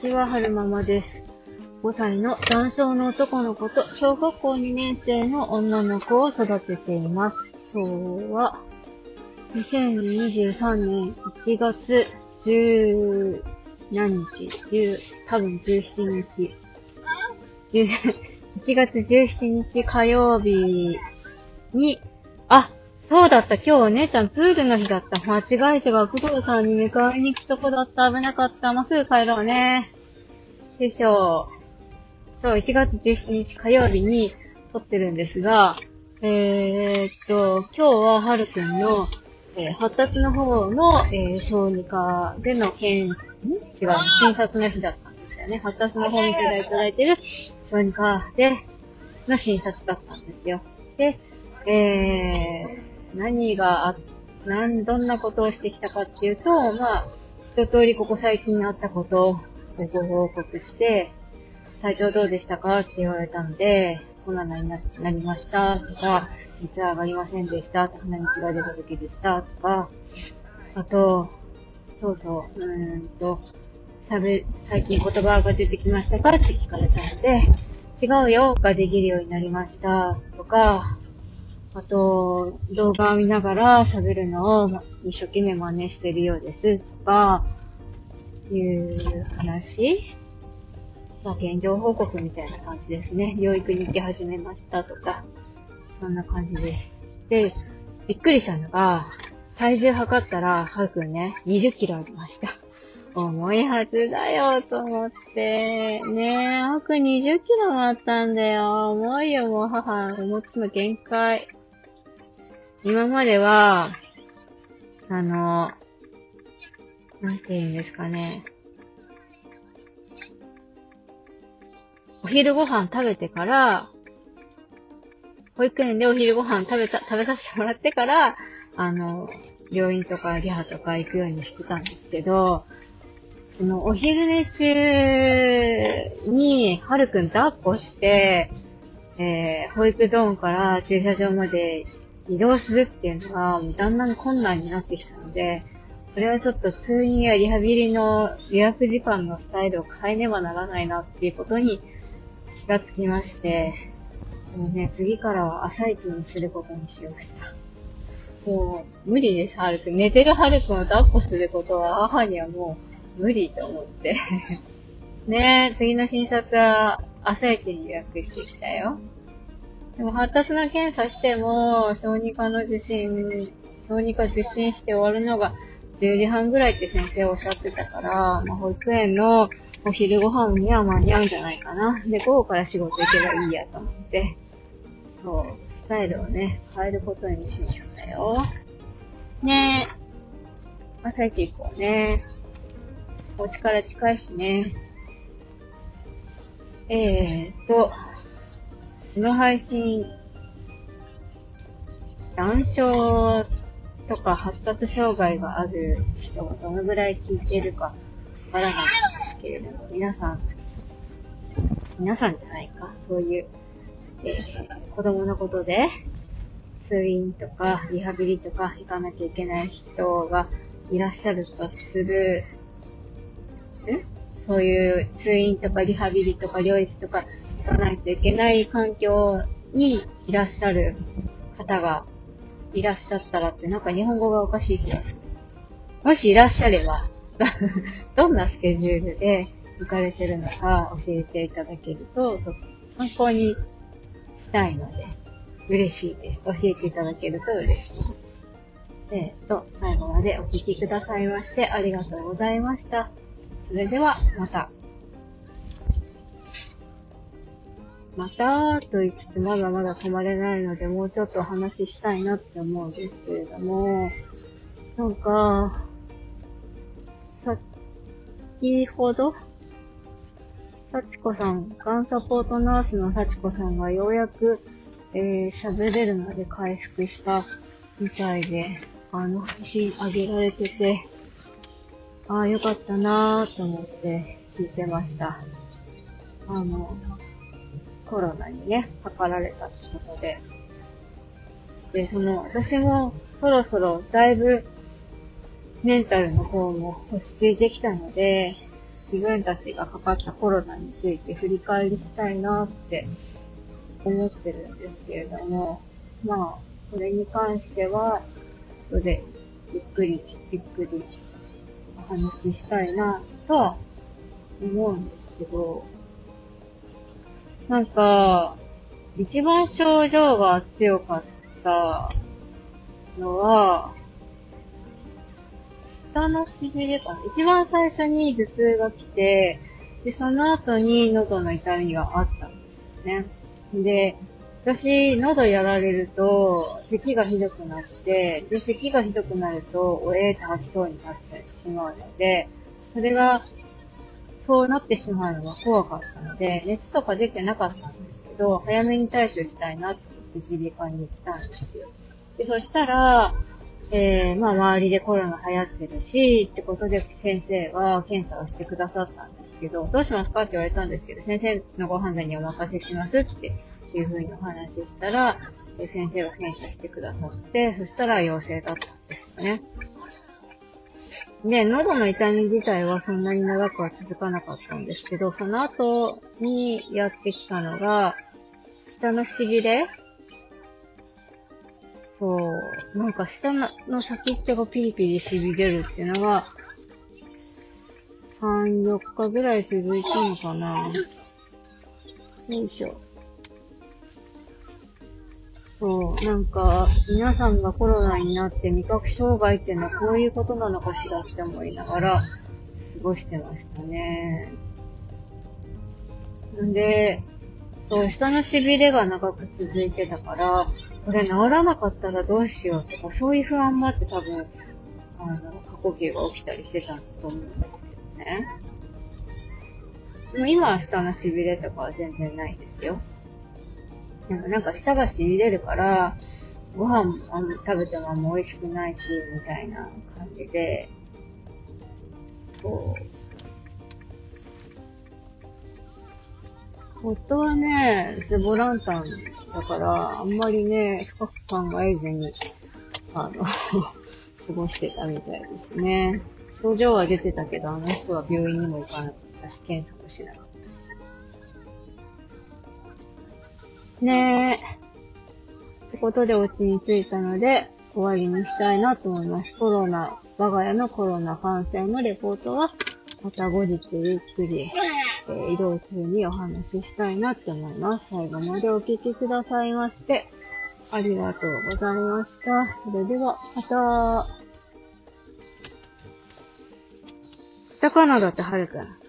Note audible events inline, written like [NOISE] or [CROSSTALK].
ちは、はるままです。5歳の男性の男の子と小学校2年生の女の子を育てています。今日は、2023年1月10何日 ?10、多分17日。10 1月17日火曜日に、あ、そうだった。今日お姉ちゃんプールの日だった。間違えて学童さんに迎えに行くとこだった。危なかった。もうすぐ帰ろうね。よいしょう。そう、1月17日火曜日に撮ってるんですが、えー、っと、今日ははるくんの、えー発達の方の、えー小児科での検、ん違う、診察の日だったんですよね。発達の方見ていただいてる小児科での診察だったんですよ。で、えー、何があ、なん、どんなことをしてきたかっていうと、まあ、一通りここ最近あったことをご報告して、体調どうでしたか？って言われたので、こんなのになりました？とか、熱上がりませんでした？とか鼻水が出た時でした？とか、あと、そうそう、うーんと、最近言葉が出てきましたか？って聞かれたので、違うよができるようになりました。とか、あと、動画を見ながら喋るのを一生懸命真似してるようですとか、いう話まあ、現状報告みたいな感じですね。療育に行き始めましたとか、そんな感じです。で、びっくりしたのが、体重測ったら、はるくんね、20キロありました。重いはずだよ、と思って。ねえ、はるくん20キロもあったんだよ。重いよ、もう母、持つの限界。今までは、あの、なんて言うんですかね。お昼ご飯食べてから、保育園でお昼ご飯食べた、食べさせてもらってから、あの、病院とかリハとか行くようにしてたんですけど、そのお昼寝中に、はるくん抱っこして、えー、保育ゾーンから駐車場まで移動するっていうのが、だんだん困難になってきたので、それはちょっと通院やリハビリの予約時間のスタイルを変えねばならないなっていうことに気がつきまして、もうね、次からは朝一にすることにしました。もう、無理です、はるくん。寝てるはるくんを抱っこすることは母にはもう無理と思って。[LAUGHS] ねえ、次の診察は朝一に予約してきたよ。でも発達の検査しても、小児科の受診、小児科受診して終わるのが10時半ぐらいって先生おっしゃってたから、まあ、保育園のお昼ご飯には間に合うんじゃないかな。で、午後から仕事行けばいいやと思って、そう、スタイルをね、変えることにしましたよ。ねえ。朝一行こうね。お家から近いしね。えーと、この配信、断症とか発達障害がある人がどのぐらい聞いてるかわからないんですけれども、皆さん、皆さんじゃないか、そういう、えー子供のことで、通院とかリハビリとか行かなきゃいけない人がいらっしゃるとする、そういう通院とかリハビリとか療育とか行かないといけない環境にいらっしゃる方がいらっしゃったらって、なんか日本語がおかしい気がする。もしいらっしゃれば、どんなスケジュールで行かれてるのか教えていただけると、参考にしたいので、嬉しいです。教えていただけると嬉しいです。えっと、最後までお聞きくださいましてありがとうございました。それでは、また。また、と言いつつまだまだ止まれないので、もうちょっとお話ししたいなって思うんですけれども、なんか、先ほど、幸子さん、がんサポートナースの幸子さんがようやく、えー、喋れるまで回復したみたいで、あの、配信上げられてて、ああ、よかったなーと思って聞いてました。あの、コロナにね、かかられたってことで。で、その、私もそろそろだいぶメンタルの方も落ち着いてきたので、自分たちがかかったコロナについて振り返りしたいなって思ってるんですけれども、まあ、これに関しては、後でゆっくり、じっくり話ししたいなとは思うんですけど、なんか、一番症状が強かったのは、下のしびれかな。一番最初に頭痛が来て、で、その後に喉の痛みがあったんですね。で、私、喉やられると、咳がひどくなって、で、咳がひどくなると、おえーって吐きそうになってしまうので、それが、そうなってしまうのが怖かったので、熱とか出てなかったんですけど、早めに対処したいなって言って耳鼻科に来たんですよ。で、そしたら、えー、まあ周りでコロナ流行ってるし、ってことで先生は検査をしてくださったんですけど、どうしますかって言われたんですけど、先生のご判断にお任せしますっていうふうにお話ししたら、先生が検査してくださって、そしたら陽性だったんですよね。で、喉の痛み自体はそんなに長くは続かなかったんですけど、その後にやってきたのが、下のしびれそう。なんか下の先っちょがピリピリ痺れるっていうのが、3、4日ぐらい続いたのかな。よいしょ。そう、なんか、皆さんがコロナになって味覚障害っていうのはこういうことなのかしらって思いながら過ごしてましたね。んで、そう、下の痺れが長く続いてたから、これ治らなかったらどうしようとか、そういう不安もあって多分、あの、過呼吸が起きたりしてたと思うんですけどね。でも今は下の痺れとかは全然ないですよ。でもなんか舌が痺れるから、ご飯もあん食べてもあんま美味しくないし、みたいな感じで、こう、夫はね、ズボランタンだから、あんまりね、深く考えずに、あの [LAUGHS] 過ごしてたみたいですね。症状は出てたけど、あの人は病院にも行かなかったし、検査もしなかった。ねえ。ってことで、お家に着いたので、終わりにしたいなと思います。コロナ、我が家のコロナ感染のレポートは、また後日ゆっくりー、移動中にお話ししたいなって思います。最後までお聞きくださいまして、ありがとうございました。それでは、また。カタカナだってはるくん。